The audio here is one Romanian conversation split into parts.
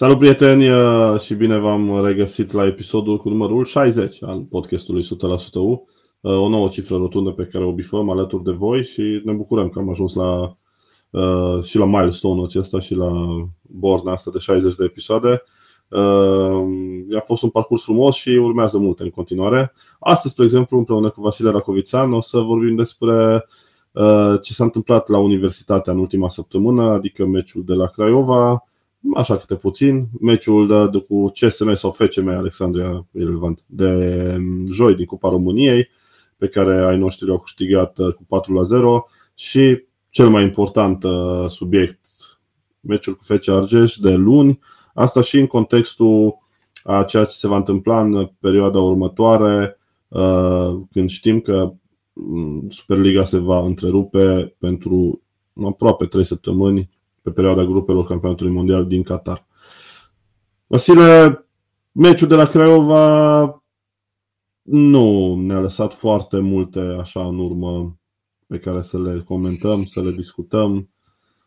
Salut prieteni uh, și bine v-am regăsit la episodul cu numărul 60 al podcastului 100% U. Uh, o nouă cifră rotundă pe care o bifăm alături de voi și ne bucurăm că am ajuns la, uh, și la milestone-ul acesta și la borna asta de 60 de episoade. A fost un parcurs frumos și urmează multe în continuare. Astăzi, spre exemplu, împreună cu Vasile Racovițan, o să vorbim despre ce s-a întâmplat la universitatea în ultima săptămână, adică meciul de la Craiova, așa câte puțin, meciul de, de cu CSM sau FCM Alexandria relevant de joi din Cupa României, pe care ai noștri au câștigat uh, cu 4 la 0 și cel mai important uh, subiect, meciul cu FC Argeș de luni, asta și în contextul a ceea ce se va întâmpla în perioada următoare, uh, când știm că mm, Superliga se va întrerupe pentru aproape 3 săptămâni pe perioada grupelor campionatului mondial din Qatar. Vasile, meciul de la Craiova nu ne-a lăsat foarte multe așa în urmă pe care să le comentăm, să le discutăm.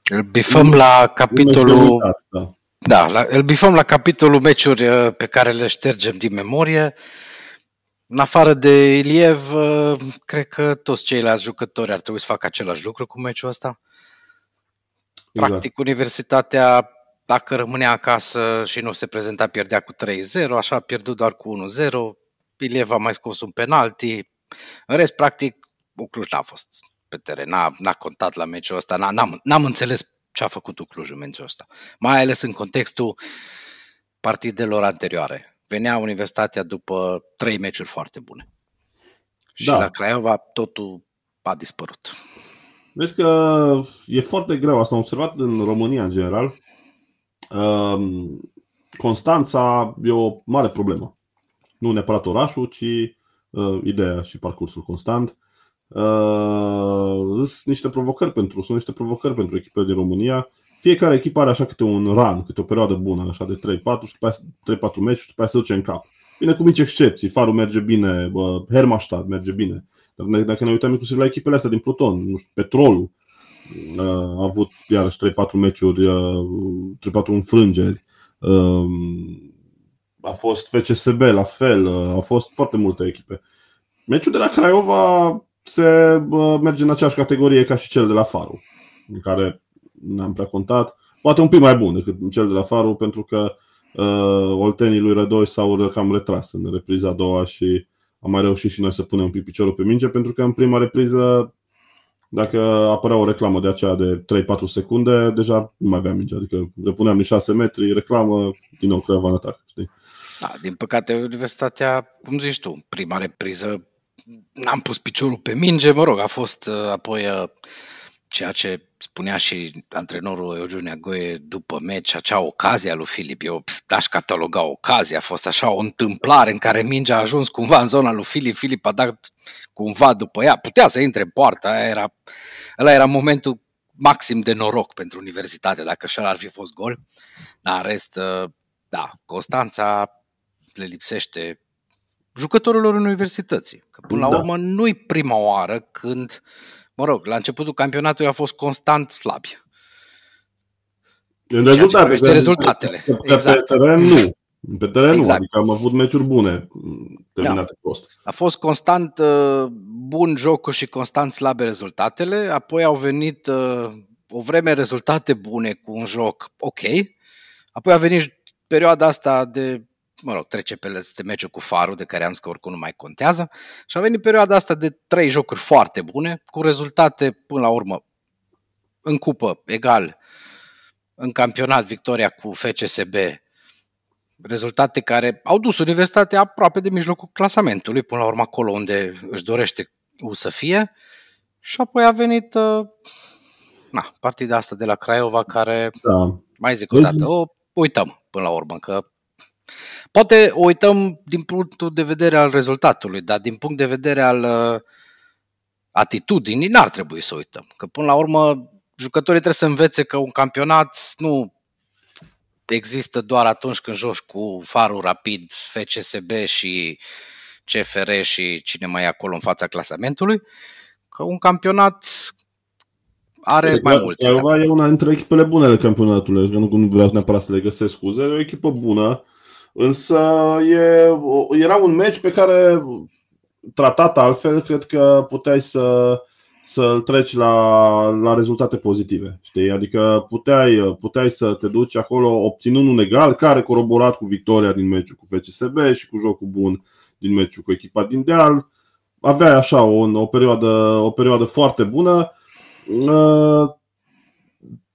Îl bifăm la capitolul... Da, da la, îl bifăm la capitolul meciuri uh, pe care le ștergem din memorie. În afară de Iliev, uh, cred că toți ceilalți jucători ar trebui să facă același lucru cu meciul ăsta. Exact. Practic, universitatea, dacă rămânea acasă și nu se prezenta, pierdea cu 3-0, așa a pierdut doar cu 1-0. Piliev a mai scos un penalti. În rest, practic, Ucluj n-a fost pe teren, n-a, n-a contat la meciul ăsta, n-a, n-am, n-am înțeles ce a făcut Ucluj în meciul ăsta. Mai ales în contextul partidelor anterioare. Venea Universitatea după trei meciuri foarte bune. Și da. la Craiova totul a dispărut. Vezi că e foarte greu, asta am observat în România în general. Um, Constanța e o mare problemă. Nu neapărat orașul, ci uh, ideea și parcursul constant. Uh, sunt niște provocări pentru, sunt niște provocări pentru echipele din România. Fiecare echipă are așa câte un run, câte o perioadă bună, așa de 3-4 și după 3-4 meci și după aia se duce în cap. Bine, cu mici excepții. Farul merge bine, Hermastad merge bine. Dar dacă ne uităm inclusiv la echipele astea din Pluton, nu știu, Petrolul a avut iarăși 3-4 meciuri, 3-4 înfrângeri. A fost FCSB la fel, au fost foarte multe echipe. Meciul de la Craiova se merge în aceeași categorie ca și cel de la Faru, în care n-am prea contat. Poate un pic mai bun decât cel de la Faru, pentru că uh, oltenii lui Rădoi s-au cam retras în repriza a doua și am mai reușit și noi să punem un pic piciorul pe minge, pentru că în prima repriză, dacă apărea o reclamă de aceea de 3-4 secunde, deja nu mai avea minge. Adică repuneam din 6 metri, reclamă, din nou Craiova în atac. Știi? Da, din păcate, Universitatea, cum zici tu, prima repriză n-am pus piciorul pe minge, mă rog, a fost uh, apoi uh, ceea ce spunea și antrenorul Eugenio Goe după meci, acea ocazie a lui Filip, eu aș cataloga ocazia, a fost așa o întâmplare în care mingea a ajuns cumva în zona lui Filip, Filip a dat cumva după ea, putea să intre în poartă, aia era, ăla era momentul maxim de noroc pentru universitate, dacă așa ar fi fost gol, dar în rest, da, Constanța le lipsește jucătorilor universității, că până la da. urmă nu-i prima oară când uh, mă rog, la începutul campionatului a fost constant slabi. În rezultate, pe, rezultatele. Pe, exact. pe teren nu. Pe teren exact. nu, adică am avut meciuri bune terminate da. prost. A fost constant uh, bun jocul și constant slabe rezultatele, apoi au venit uh, o vreme rezultate bune cu un joc ok, apoi a venit perioada asta de mă rog, trece pe este meciul cu Farul, de care am zis că oricum nu mai contează. Și a venit perioada asta de trei jocuri foarte bune, cu rezultate până la urmă în cupă egal, în campionat victoria cu FCSB, rezultate care au dus Universitatea aproape de mijlocul clasamentului, până la urmă acolo unde își dorește U să fie. Și apoi a venit uh, na, partida asta de la Craiova care, da. mai zic o dată, o uităm până la urmă, că Poate o uităm din punctul de vedere al rezultatului, dar din punct de vedere al uh, atitudinii n-ar trebui să uităm. Că până la urmă jucătorii trebuie să învețe că un campionat nu există doar atunci când joci cu Farul Rapid, FCSB și CFR și cine mai e acolo în fața clasamentului, că un campionat are mai mult. Craiova e una dintre echipele bune ale campionatului, că nu vreau neapărat să le găsesc scuze, e o echipă bună, însă e, era un meci pe care tratat altfel, cred că puteai să să-l treci la, la rezultate pozitive. Știi? Adică puteai, puteai să te duci acolo obținând un egal care coroborat cu victoria din meciul cu FCSB și cu jocul bun din meciul cu echipa din Deal. Aveai așa o, o, perioadă, o perioadă foarte bună, uh,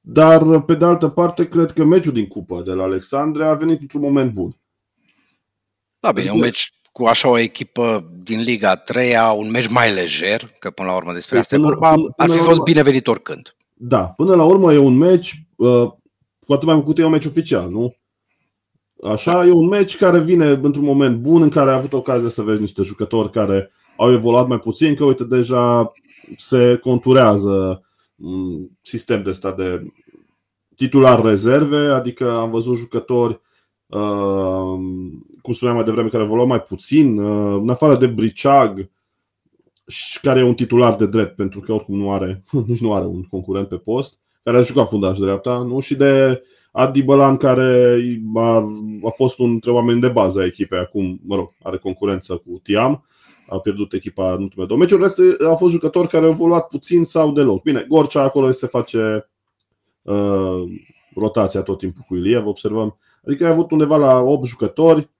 dar pe de altă parte cred că meciul din cupă de la Alexandria a venit într-un moment bun. Da, bine, un meci cu așa o echipă din Liga 3 un meci mai lejer, că până la urmă despre păi asta e vorba, până, ar fi fost binevenit oricând. Da, până la urmă e un meci, uh, cu atât mai mult e un meci oficial, nu? Așa, da. e un meci care vine într-un moment bun în care ai avut ocazia să vezi niște jucători care au evoluat mai puțin, că uite, deja se conturează un sistem de stat de titular rezerve, adică am văzut jucători uh, cum spuneam mai devreme, care evoluă mai puțin, uh, în afară de Briceag, care e un titular de drept, pentru că oricum nu are, nici nu are un concurent pe post, care a jucat fundaș dreapta, nu? și de Adi Bălan, care a, a fost un dintre oameni de bază a echipei, acum, mă rog, are concurență cu Tiam, a pierdut echipa în ultimele două meciuri, restul au fost jucători care au evoluat puțin sau deloc. Bine, Gorcea acolo se face uh, rotația tot timpul cu Iliev, observăm. Adică ai avut undeva la 8 jucători,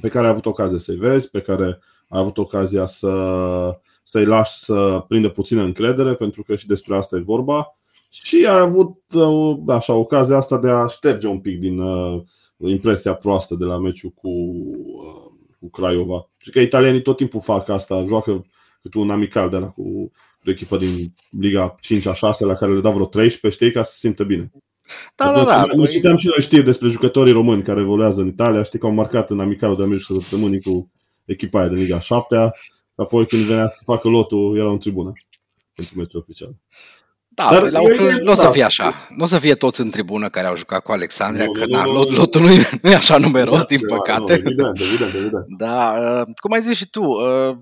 pe care ai avut ocazia să-i vezi, pe care ai avut ocazia să, să-i lași să prindă puțină încredere, pentru că și despre asta e vorba. Și ai avut uh, așa, ocazia asta de a șterge un pic din uh, impresia proastă de la meciul cu, uh, cu Craiova. Și că italienii tot timpul fac asta, joacă cât un amical de la cu o echipă din Liga 5 a 6 la care le dau vreo 13, știi, ca să se simtă bine. Da, da, da. Noi citeam și noi știri despre jucătorii români care evoluează în Italia. Știi că au marcat în amicalul de mijlocul săptămânii cu echipa aia de Liga 7 Apoi când venea să facă lotul, era în tribună pentru meciul oficial. Da, Dar la Cluj nu o să fie așa. Nu o să fie toți în tribună care au jucat cu Alexandria, nu, că nu, na, nu, lot, lotul nu e, nu e așa numeros, da, din păcate. Nu, evident, evident, evident. Da, uh, cum ai zis și tu, uh,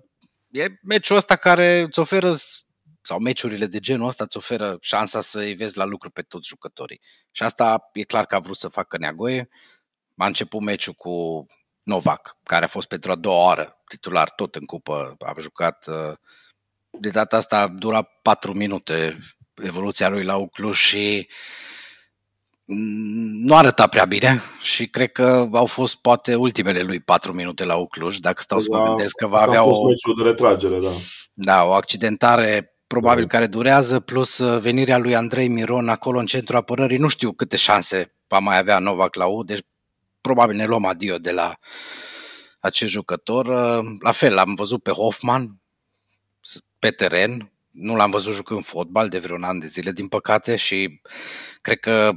e meciul ăsta care îți oferă sau meciurile de genul ăsta îți oferă șansa să îi vezi la lucru pe toți jucătorii. Și asta e clar că a vrut să facă Neagoie. A început meciul cu Novak, care a fost pentru a doua oară titular tot în cupă. A jucat uh, de data asta a durat 4 minute evoluția lui la Uclu și nu arăta prea bine și cred că au fost poate ultimele lui patru minute la Ucluj, dacă stau să mă gândesc că va avea o... de retragere, da. Da, o accidentare probabil care durează, plus uh, venirea lui Andrei Miron acolo în centrul apărării. Nu știu câte șanse va mai avea Novak la U, deci probabil ne luăm adio de la acest jucător. Uh, la fel, l-am văzut pe Hoffman pe teren, nu l-am văzut jucând fotbal de vreun an de zile, din păcate, și cred că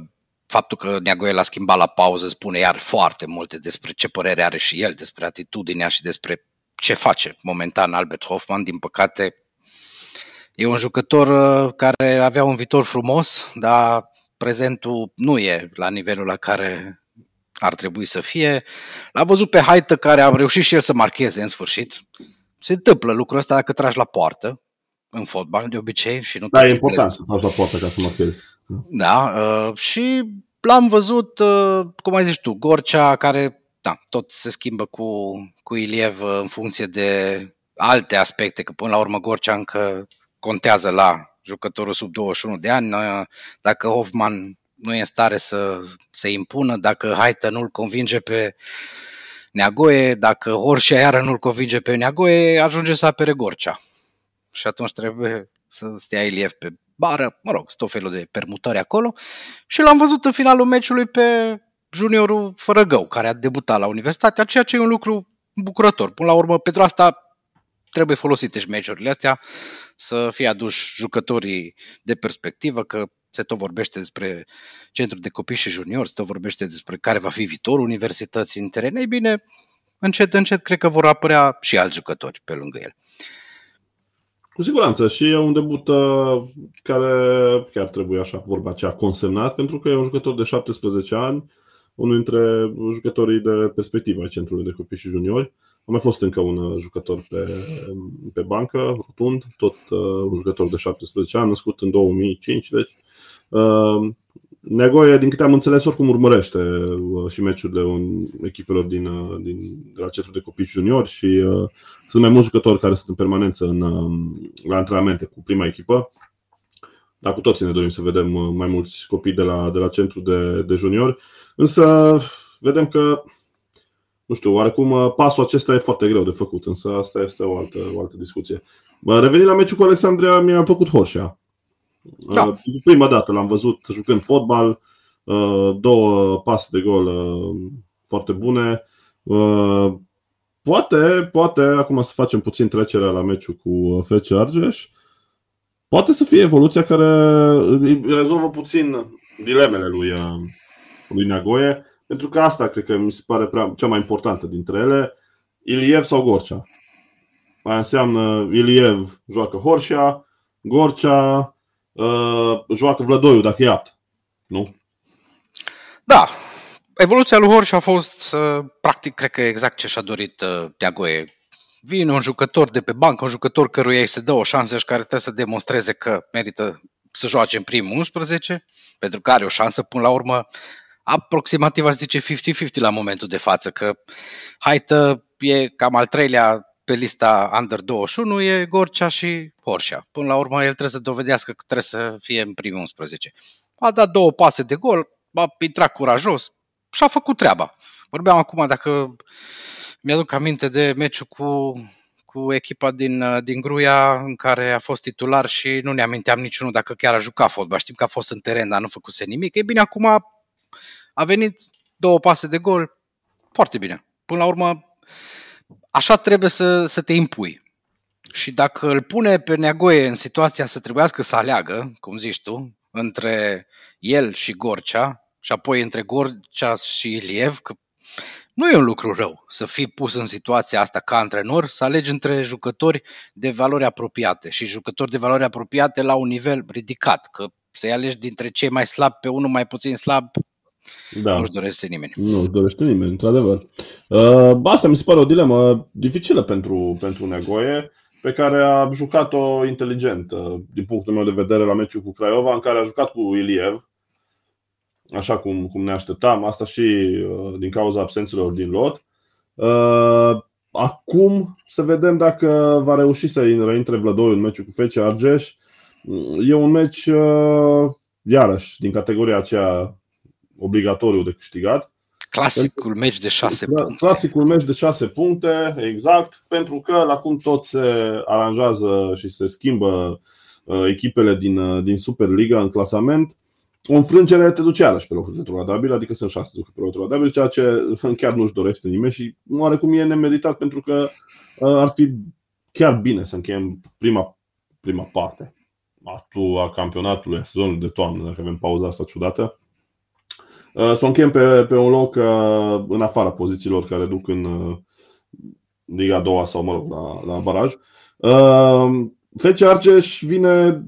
faptul că Neagoie l-a schimbat la pauză spune iar foarte multe despre ce părere are și el, despre atitudinea și despre ce face momentan Albert Hoffman. Din păcate, E un jucător uh, care avea un viitor frumos, dar prezentul nu e la nivelul la care ar trebui să fie. L-a văzut pe Haită care a reușit și el să marcheze în sfârșit. Se întâmplă lucrul ăsta dacă tragi la poartă în fotbal de obicei și nu Da, e important să tragi la poartă ca să marchezi. Da, uh, și l-am văzut, uh, cum ai zis tu, Gorcea care da, tot se schimbă cu, cu Iliev uh, în funcție de alte aspecte, că până la urmă Gorcea încă contează la jucătorul sub 21 de ani. Dacă Hoffman nu e în stare să se impună, dacă Haită nu-l convinge pe Neagoe, dacă Horșea iară nu-l convinge pe Neagoe, ajunge să apere Gorcea. Și atunci trebuie să stea Iliev pe bară, mă rog, tot felul de permutări acolo. Și l-am văzut în finalul meciului pe juniorul fără gău, care a debutat la universitate, ceea ce e un lucru bucurător. Până la urmă, pentru asta trebuie folosite și meciurile astea să fie aduși jucătorii de perspectivă, că se tot vorbește despre centru de copii și juniori, se tot vorbește despre care va fi viitorul universității în teren. Ei bine, încet, încet, cred că vor apărea și alți jucători pe lângă el. Cu siguranță și e un debut uh, care chiar trebuie așa vorba aceea consemnat pentru că e un jucător de 17 ani unul dintre jucătorii de perspectivă ai Centrului de Copii și Juniori. A mai fost încă un jucător pe, pe bancă, rotund, tot un jucător de 17 ani, născut în 2005, deci Negoie, din câte am înțeles, oricum urmărește uh, și meciurile în echipelor din, uh, din de la centru de copii juniori și uh, sunt mai mulți jucători care sunt în permanență în, uh, la antrenamente cu prima echipă. Dar cu toții ne dorim să vedem uh, mai mulți copii de la, de la centru de, de juniori. Însă vedem că, nu știu, oarecum pasul acesta e foarte greu de făcut, însă asta este o altă, o altă discuție. Revenind la meciul cu Alexandria, mi-a plăcut Horșa. Da. Uh, prima dată l-am văzut jucând fotbal, uh, două pase de gol uh, foarte bune. Poate, poate, acum să facem puțin trecerea la meciul cu FC Argeș, poate să fie evoluția care rezolvă puțin dilemele lui, lui Neagoie, pentru că asta cred că mi se pare prea, cea mai importantă dintre ele, Iliev sau Gorcea. Mai înseamnă Iliev joacă Horșia, Gorcea uh, joacă Vlădoiu, dacă e apt. Nu? Da. Evoluția lui Horș a fost, uh, practic, cred că exact ce și-a dorit uh, Teagoe. Vine un jucător de pe bancă, un jucător căruia îi se dă o șansă și care trebuie să demonstreze că merită să joace în primul 11, pentru că are o șansă până la urmă aproximativ, aș zice, 50-50 la momentul de față, că Haită e cam al treilea pe lista Under 21 e Gorcea și Horșa. Până la urmă, el trebuie să dovedească că trebuie să fie în primul 11. A dat două pase de gol, a intrat curajos și a făcut treaba. Vorbeam acum dacă mi-aduc aminte de meciul cu, cu echipa din, din Gruia în care a fost titular și nu ne aminteam niciunul dacă chiar a jucat fotbal. Știm că a fost în teren, dar nu făcuse nimic. E bine, acum a venit două pase de gol, foarte bine. Până la urmă, așa trebuie să, să te impui. Și dacă îl pune pe Neagoie în situația să trebuiască să aleagă, cum zici tu, între el și Gorcea, și apoi între Gorcea și Iliev, că nu e un lucru rău să fii pus în situația asta ca antrenor, să alegi între jucători de valori apropiate și jucători de valori apropiate la un nivel ridicat, că să-i alegi dintre cei mai slabi pe unul mai puțin slab, da. Nu-și dorește nimeni. Nu-și dorește nimeni, într-adevăr. Uh, asta mi se pare o dilemă dificilă pentru, pentru Negoie, pe care a jucat-o inteligent, uh, din punctul meu de vedere, la meciul cu Craiova, în care a jucat cu Iliev, așa cum, cum ne așteptam, asta și uh, din cauza absențelor din lot. Uh, acum să vedem dacă va reuși să reintre Vlădoi în meciul cu Fece Argeș. E un meci, uh, iarăși, din categoria aceea obligatoriu de câștigat. Clasicul meci de șase da, puncte. Clasicul meci de șase puncte, exact, pentru că la cum tot se aranjează și se schimbă uh, echipele din, uh, din Superliga în clasament, o înfrângere te duce iarăși pe locul de troladabil, adică sunt șase locuri pe locul troladabil, ceea ce chiar nu-și dorește nimeni și oarecum e nemeritat pentru că uh, ar fi chiar bine să încheiem prima, prima parte a campionatului, a sezonului de toamnă, dacă avem pauza asta ciudată, Uh, să o închem pe, pe un loc uh, în afara pozițiilor care duc în uh, Liga a doua sau, mă rog, la, la baraj. FC Argeș vine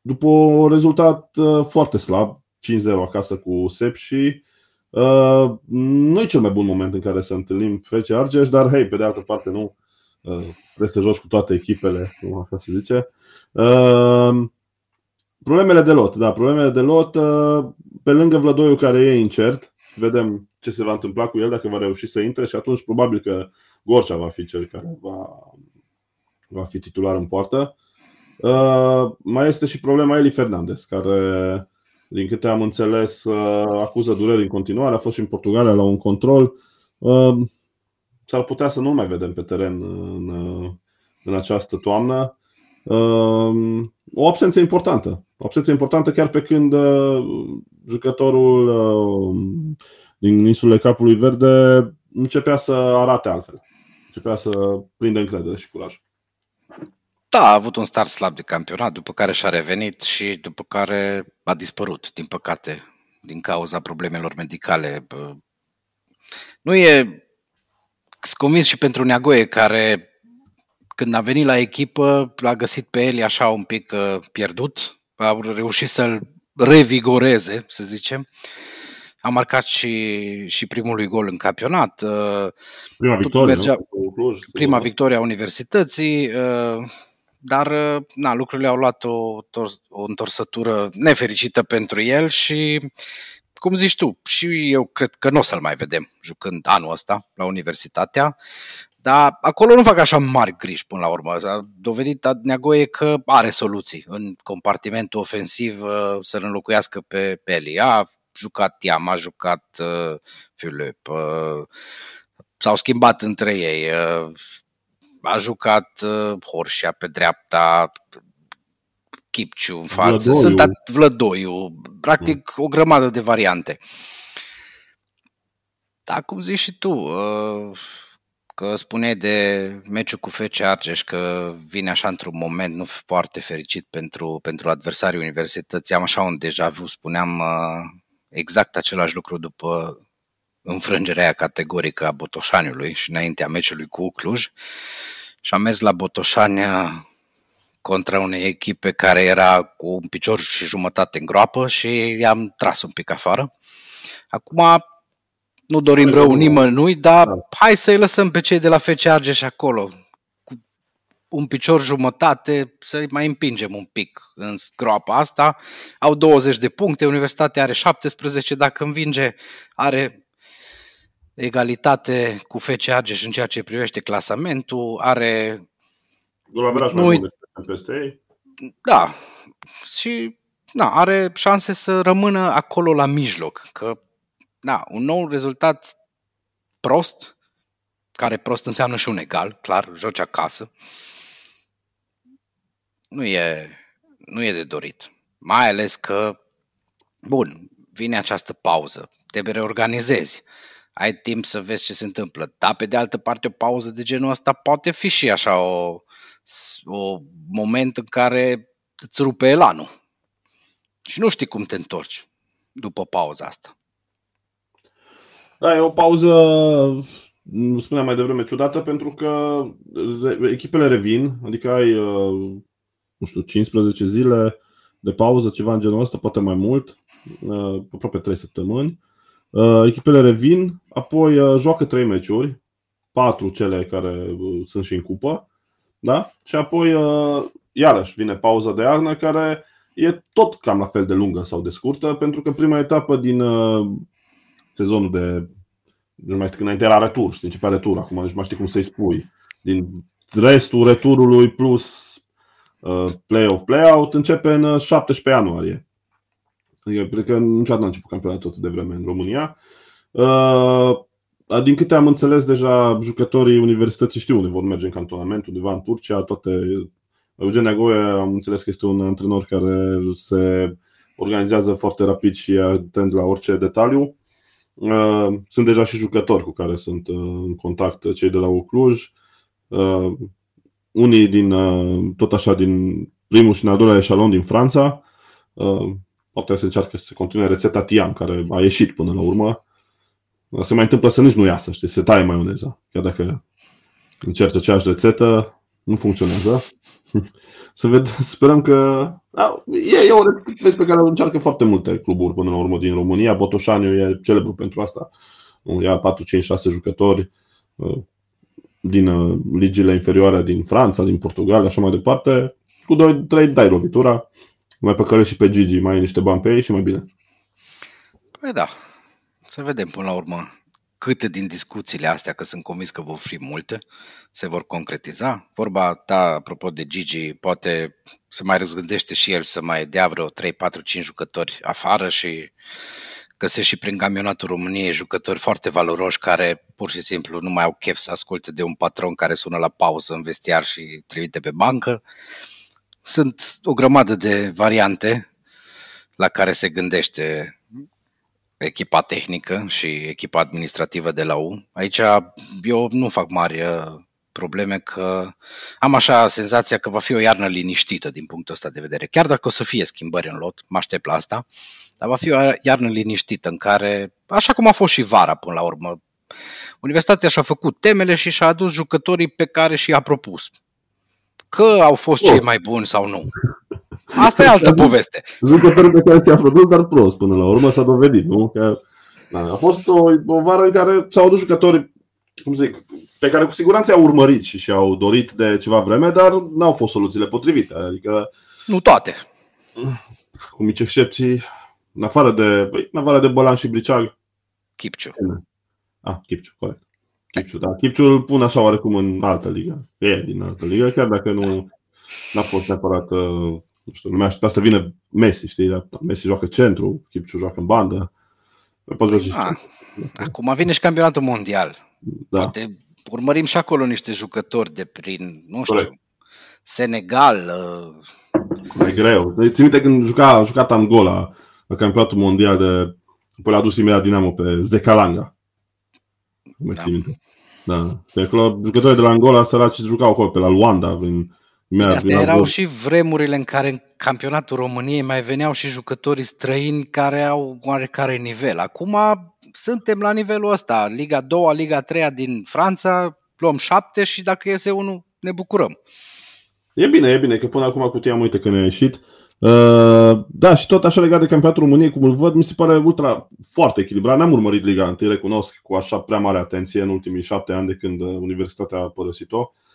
după un rezultat foarte slab, 5-0 acasă cu Sep și uh, nu e cel mai bun moment în care să întâlnim FC Argeș, dar hei, pe de altă parte nu uh, trebuie să joci cu toate echipele, cum așa se zice. Uh, Problemele de lot, da, problemele de lot, uh, pe lângă Vlădoiu care e incert, vedem ce se va întâmpla cu el dacă va reuși să intre și atunci probabil că Gorcea va fi cel care va, va fi titular în poartă. Uh, mai este și problema Eli Fernandez, care, din câte am înțeles, uh, acuză dureri în continuare, a fost și în Portugalia la un control. S-ar putea să nu mai vedem pe teren în, în această toamnă. O absență importantă o absență importantă chiar pe când uh, jucătorul uh, din insulele Capului Verde începea să arate altfel. Începea să prindă încredere și curaj. Da, a avut un start slab de campionat, după care și-a revenit și după care a dispărut, din păcate, din cauza problemelor medicale. Nu e convins și pentru Neagoie, care când a venit la echipă, l-a găsit pe Eli așa un pic uh, pierdut, au reușit să-l revigoreze, să zicem. a marcat și, și primul lui gol în campionat. Prima victorie, mergea, nu? Cluj, prima victorie a universității, dar na, lucrurile au luat o, o întorsătură nefericită pentru el și cum zici tu, și eu cred că nu o să-l mai vedem jucând anul ăsta la universitatea, dar acolo nu fac așa mari griji până la urmă. S-a dovedit Neagoie că are soluții în compartimentul ofensiv să-l înlocuiască pe, pe Eli. A jucat Tiam, a jucat uh, Philip, uh, s-au schimbat între ei. Uh, a jucat uh, Horșia pe dreapta, Chipciu în față, Vlădoiu. sunt at- Vlădoiu, practic mm. o grămadă de variante. Da, cum zici și tu, uh, că spuneai de meciul cu FC Argeș că vine așa într-un moment nu foarte fericit pentru, pentru adversarii universității. Am așa un deja vu, spuneam uh, exact același lucru după înfrângerea aia categorică a Botoșaniului și înaintea meciului cu Cluj și am mers la Botoșania contra unei echipe care era cu un picior și jumătate în groapă și i-am tras un pic afară. Acum nu dorim rău nimănui, dar da. hai să-i lăsăm pe cei de la FC Argeș acolo, cu un picior jumătate, să-i mai împingem un pic în groapa asta. Au 20 de puncte, Universitatea are 17, dacă învinge are egalitate cu FC Argeș în ceea ce privește clasamentul, are... Nu, peste ei? Da, și da, are șanse să rămână acolo la mijloc, că da, un nou rezultat prost, care prost înseamnă și un egal, clar, joci acasă, nu e, nu e de dorit. Mai ales că, bun, vine această pauză, te reorganizezi, ai timp să vezi ce se întâmplă. Dar, pe de altă parte, o pauză de genul ăsta poate fi și așa o, o moment în care îți rupe elanul. Și nu știi cum te întorci după pauza asta. Da, e o pauză, nu spuneam mai devreme, ciudată, pentru că echipele revin, adică ai, uh, nu știu, 15 zile de pauză, ceva în genul ăsta, poate mai mult, uh, aproape 3 săptămâni. Uh, echipele revin, apoi joacă 3 meciuri, 4 cele care sunt și în cupă, da? Și apoi, iarăși, vine pauza de iarnă care e tot cam la fel de lungă sau de scurtă, pentru că prima etapă din sezonul de nu mai știu, înainte era retur, știi, începea retur, acum nu mai știu cum să-i spui. Din restul returului plus uh, play-off, play-out începe în 17 uh, ianuarie. Adică, cred că niciodată n-a început campionatul atât de vreme în România. Uh, din câte am înțeles deja, jucătorii universității știu unde vor merge în cantonament, undeva în Turcia, toate Eugen Agoie am înțeles că este un antrenor care se organizează foarte rapid și e atent la orice detaliu. Uh, sunt deja și jucători cu care sunt uh, în contact, cei de la Ucluj. Uh, unii din, tot așa, din primul și în al doilea eșalon din Franța. Poate să încearcă să se continue rețeta Tiam, care a ieșit până la urmă. Se mai întâmplă să nici nu iasă, știi, se taie maioneza. Chiar dacă încerci aceeași rețetă, nu funcționează. Să vedem, sperăm că... Da, e, e o vezi pe care o încearcă foarte multe cluburi până la urmă din România. Botoșaniu e celebru pentru asta. Ia 4, 5, 6 jucători uh, din uh, ligile inferioare din Franța, din Portugalia, așa mai departe. Cu 2, 3 dai lovitura, mai pe și pe Gigi, mai ai niște bani pe ei și mai bine. Păi da, să vedem până la urmă câte din discuțiile astea, că sunt convins că vor fi multe, se vor concretiza. Vorba ta, apropo de Gigi, poate să mai răzgândește și el să mai dea vreo 3, 4, 5 jucători afară și găsești și prin campionatul României jucători foarte valoroși care pur și simplu nu mai au chef să asculte de un patron care sună la pauză în vestiar și trimite pe bancă. Sunt o grămadă de variante la care se gândește echipa tehnică și echipa administrativă de la U. Aici eu nu fac mari uh, probleme că am așa senzația că va fi o iarnă liniștită din punctul ăsta de vedere. Chiar dacă o să fie schimbări în lot, mă aștept la asta, dar va fi o iarnă liniștită în care, așa cum a fost și vara până la urmă, Universitatea și-a făcut temele și și-a adus jucătorii pe care și-a propus. Că au fost cei mai buni sau nu. Asta e altă poveste. Jucătorul pe care ți-a produs, dar prost până la urmă s-a dovedit, nu? Că Da, a fost o, o vară în care s-au adus jucători, cum zic, pe care cu siguranță au urmărit și și-au dorit de ceva vreme, dar n-au fost soluțiile potrivite. Adică, nu toate. Cu mici excepții, în afară de, păi, în afară de Bălan și Briceag. Kipciu. Ah, Kipciu, corect. Kipciu, da. Kipciu îl pun așa oarecum în altă ligă. E din altă ligă, chiar dacă nu n-a fost neapărat, uh, nu știu, lumea aștepta să vină Messi, știi? Messi joacă centru, Kipciu joacă în bandă. Poți ah, acum vine și campionatul mondial. Da. Poate urmărim și acolo niște jucători de prin, nu știu, Corect. Senegal. Uh... Mai greu. Ți minte când juca, a jucat Angola la campionatul mondial de... Apoi l-a dus imediat Dinamo pe Zecalanga. Mai da. minte. Da. Pe acolo, jucătorii de la Angola săraci jucau acolo pe la Luanda, prin Bine, astea erau și vremurile în care în campionatul României mai veneau și jucătorii străini care au oarecare nivel. Acum suntem la nivelul ăsta, Liga 2, Liga 3 din Franța, luăm șapte și dacă iese unul ne bucurăm. E bine, e bine, că până acum cutia, uite că ne-a ieșit. Uh, da, și tot așa legat de campionatul României, cum îl văd, mi se pare ultra foarte echilibrat. N-am urmărit Liga 1, recunosc, cu așa prea mare atenție în ultimii șapte ani de când uh, Universitatea a părăsit-o. Uh,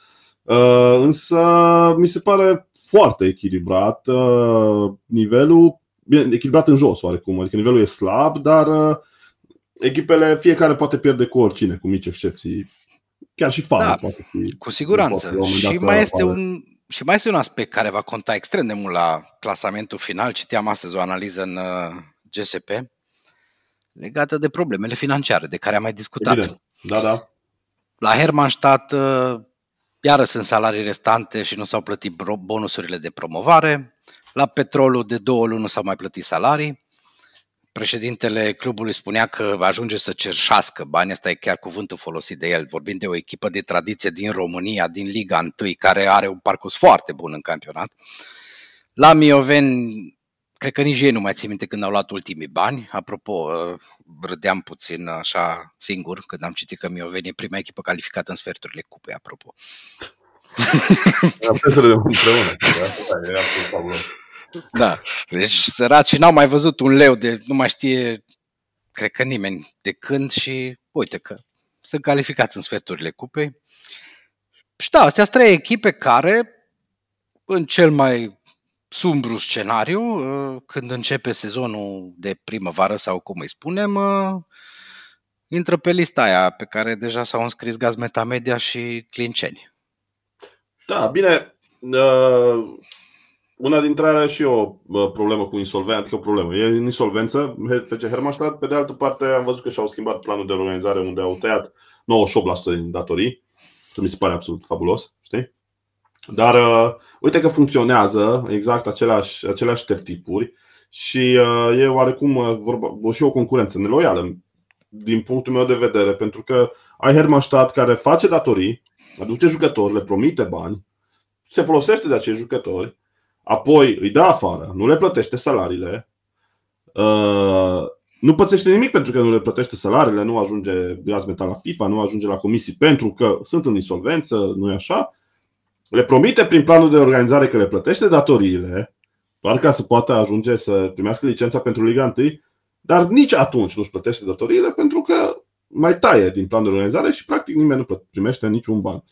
însă mi se pare foarte echilibrat uh, nivelul, bine, echilibrat în jos oarecum, adică nivelul e slab, dar uh, echipele fiecare poate pierde cu oricine, cu mici excepții. Chiar și Fana da, poate fi. Cu siguranță. Și mai, este un, și mai este un aspect care va conta extrem de mult la clasamentul final. Citeam astăzi o analiză în GSP legată de problemele financiare de care am mai discutat. Evident. Da, da. La Hermannstadt Iară sunt salarii restante și nu s-au plătit bonusurile de promovare. La petrolul de două luni nu s-au mai plătit salarii. Președintele clubului spunea că ajunge să cerșească bani, ăsta e chiar cuvântul folosit de el, vorbind de o echipă de tradiție din România, din Liga 1, care are un parcurs foarte bun în campionat. La Mioveni cred că nici ei nu mai țin minte când au luat ultimii bani. Apropo, uh, râdeam puțin așa singur când am citit că mi-o venit prima echipă calificată în sferturile cupei, apropo. Am să râdem împreună. Da, da, deci săracii n-au mai văzut un leu de, nu mai știe, cred că nimeni de când și uite că sunt calificați în sferturile cupei. Și da, astea sunt trei echipe care, în cel mai sumbru scenariu, uh, când începe sezonul de primăvară sau cum îi spunem, uh, intră pe lista aia pe care deja s-au înscris Gaz Metamedia și Clinceni. Da, bine. Uh, una dintre ele are și o problemă cu insolvență, adică o problemă. E în insolvență, FC Hermannstadt. Pe de altă parte, am văzut că și-au schimbat planul de organizare unde au tăiat 98% din datorii. Mi se pare absolut fabulos, știi? Dar uh, uite că funcționează exact aceleași, aceleași tertipuri și uh, e oarecum uh, vorba, și o concurență neloială din punctul meu de vedere, pentru că ai Hermannstadt care face datorii, aduce jucători, le promite bani, se folosește de acești jucători, apoi îi dă afară, nu le plătește salariile, uh, nu pățește nimic pentru că nu le plătește salariile, nu ajunge gaz metal la FIFA, nu ajunge la comisii pentru că sunt în insolvență, nu e așa le promite prin planul de organizare că le plătește datoriile, doar ca să poată ajunge să primească licența pentru Liga 1, dar nici atunci nu-și plătește datoriile pentru că mai taie din planul de organizare și practic nimeni nu primește niciun ban.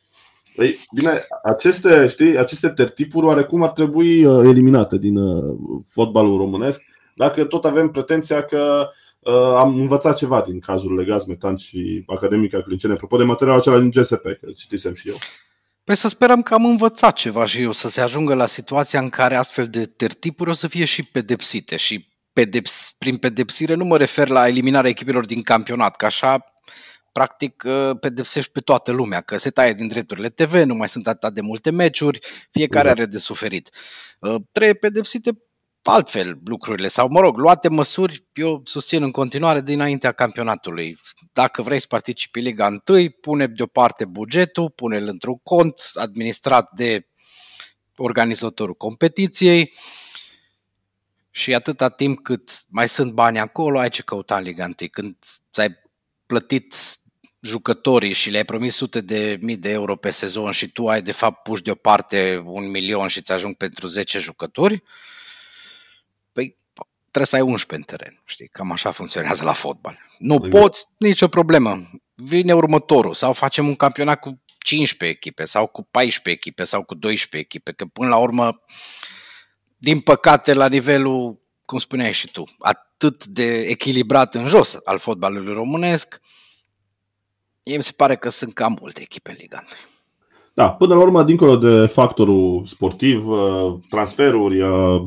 Ei, bine, aceste, știi, aceste tertipuri oarecum ar trebui uh, eliminate din uh, fotbalul românesc, dacă tot avem pretenția că uh, am învățat ceva din cazul Legaz Metan și Academica Clincene, apropo de materialul acela din GSP, că citisem și eu. Păi să sperăm că am învățat ceva și eu, să se ajungă la situația în care astfel de tertipuri o să fie și pedepsite. Și pedeps, prin pedepsire nu mă refer la eliminarea echipelor din campionat, că așa practic uh, pedepsești pe toată lumea, că se taie din drepturile TV, nu mai sunt atât de multe meciuri, fiecare exact. are de suferit. Uh, trebuie pedepsite altfel lucrurile sau, mă rog, luate măsuri, eu susțin în continuare dinaintea campionatului. Dacă vrei să participi Liga 1, pune deoparte bugetul, pune-l într-un cont administrat de organizatorul competiției și atâta timp cât mai sunt bani acolo, ai ce căuta în Liga 1. Când ți-ai plătit jucătorii și le-ai promis sute de mii de euro pe sezon și tu ai de fapt puși deoparte un milion și ți ajung pentru 10 jucători, trebuie să ai 11 în teren. Știi? Cam așa funcționează la fotbal. Nu exact. poți, nicio problemă. Vine următorul sau facem un campionat cu 15 echipe sau cu 14 echipe sau cu 12 echipe, că până la urmă, din păcate, la nivelul, cum spuneai și tu, atât de echilibrat în jos al fotbalului românesc, mie mi se pare că sunt cam multe echipe în Liga Da, până la urmă, dincolo de factorul sportiv, uh, transferuri, uh,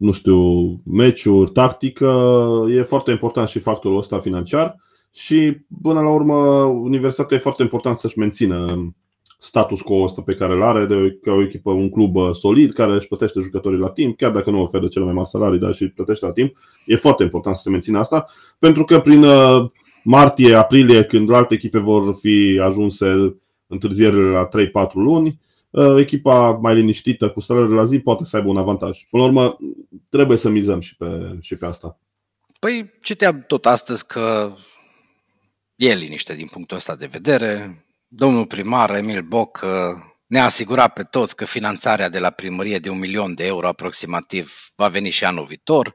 nu știu, meciuri, tactică, e foarte important și factorul ăsta financiar și până la urmă universitatea e foarte important să-și mențină status quo ăsta pe care îl are de ca o echipă, un club solid care își plătește jucătorii la timp, chiar dacă nu oferă cele mai mari salarii, dar și plătește la timp. E foarte important să se mențină asta, pentru că prin uh, martie, aprilie, când alte echipe vor fi ajunse întârzierile la 3-4 luni, uh, echipa mai liniștită cu salariile la zi poate să aibă un avantaj. Până la urmă, trebuie să mizăm și pe, și pe asta. Păi citeam tot astăzi că e liniște din punctul ăsta de vedere. Domnul primar Emil Boc ne-a asigurat pe toți că finanțarea de la primărie de un milion de euro aproximativ va veni și anul viitor.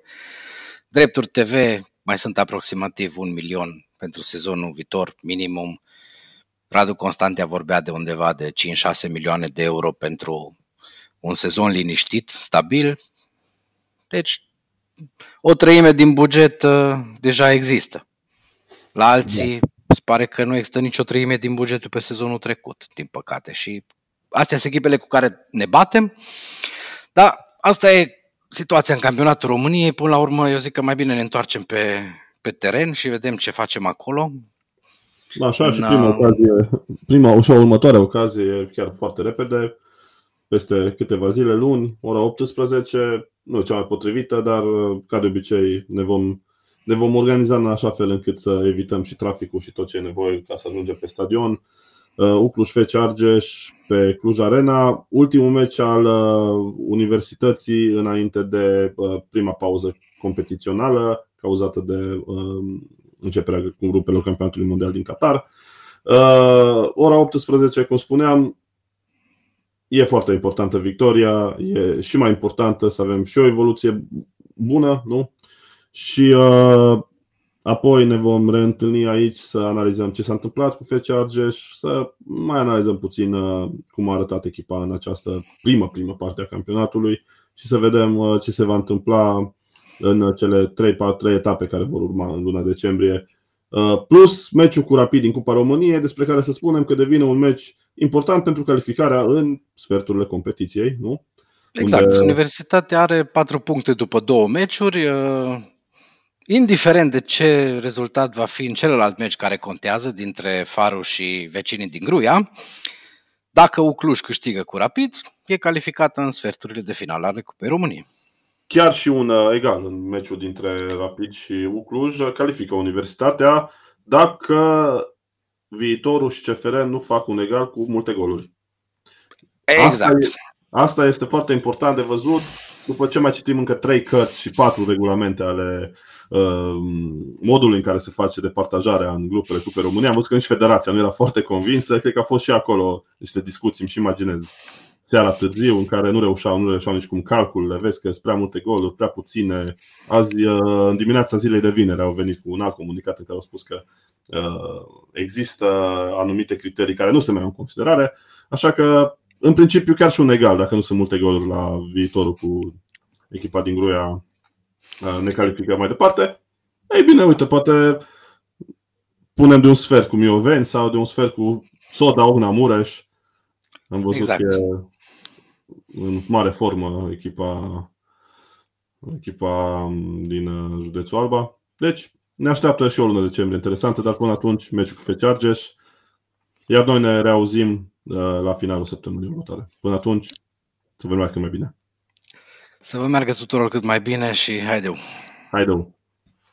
Drepturi TV mai sunt aproximativ un milion pentru sezonul viitor minimum. Radu Constantea vorbea de undeva de 5-6 milioane de euro pentru un sezon liniștit, stabil. Deci, o treime din buget uh, deja există. La alții, da. se pare că nu există nicio treime din bugetul pe sezonul trecut, din păcate. Și astea sunt echipele cu care ne batem. Dar asta e situația în campionatul României. Până la urmă, eu zic că mai bine ne întoarcem pe, pe teren și vedem ce facem acolo. Așa, și prima ocazie, prima sau următoarea ocazie, chiar foarte repede, peste câteva zile, luni, ora 18, nu cea mai potrivită, dar ca de obicei ne vom, ne vom organiza în așa fel încât să evităm și traficul și tot ce e nevoie ca să ajungem pe stadion. Uh, Ucluș Fece Argeș pe Cluj Arena, ultimul meci al uh, universității înainte de uh, prima pauză competițională cauzată de începerea grupelor campionatului mondial din Qatar. Ora 18, cum spuneam, e foarte importantă victoria, e și mai importantă să avem și o evoluție bună, nu? Și uh, apoi ne vom reîntâlni aici să analizăm ce s-a întâmplat cu FC Argeș, să mai analizăm puțin uh, cum a arătat echipa în această primă, primă parte a campionatului și să vedem uh, ce se va întâmpla în cele 3-4 etape care vor urma în luna decembrie. Uh, plus meciul cu Rapid din Cupa României, despre care să spunem că devine un meci important pentru calificarea în sferturile competiției, nu? Exact. Unde... Universitatea are patru puncte după două meciuri. Uh, indiferent de ce rezultat va fi în celălalt meci care contează dintre Faru și vecinii din Gruia, dacă Ucluș câștigă cu Rapid, e calificată în sferturile de finală ale Cupei României. Chiar și un uh, egal în meciul dintre Rapid și Ucluj califică Universitatea dacă viitorul și CFR nu fac un egal cu multe goluri. Exact. Asta, e, asta este foarte important de văzut. După ce mai citim încă trei cărți și patru regulamente ale uh, modului în care se face departajarea în grupele Cupe România, am văzut că nici federația nu era foarte convinsă. Cred că a fost și acolo niște discuții, îmi și imaginez seara târziu în care nu reușeau, nu reușeau nici cum calculele, vezi că sunt prea multe goluri, prea puține. Azi, uh, în dimineața zilei de vineri, au venit cu un alt comunicat în care au spus că uh, există anumite criterii care nu se mai au în considerare, așa că în principiu chiar și un egal, dacă nu sunt multe goluri la viitorul cu echipa din Gruia uh, ne califică mai departe. Ei bine, uite, poate punem de un sfert cu Mioveni sau de un sfert cu Soda Ogna Mureș. Am văzut exact. că în mare formă echipa, echipa din uh, județul Alba. Deci ne așteaptă și o lună decembrie interesantă, dar până atunci meciul cu Fece iar noi ne reauzim uh, la finalul săptămânii următoare. Până atunci, să vă meargă mai bine. Să vă meargă tuturor cât mai bine și haideu! Haideu!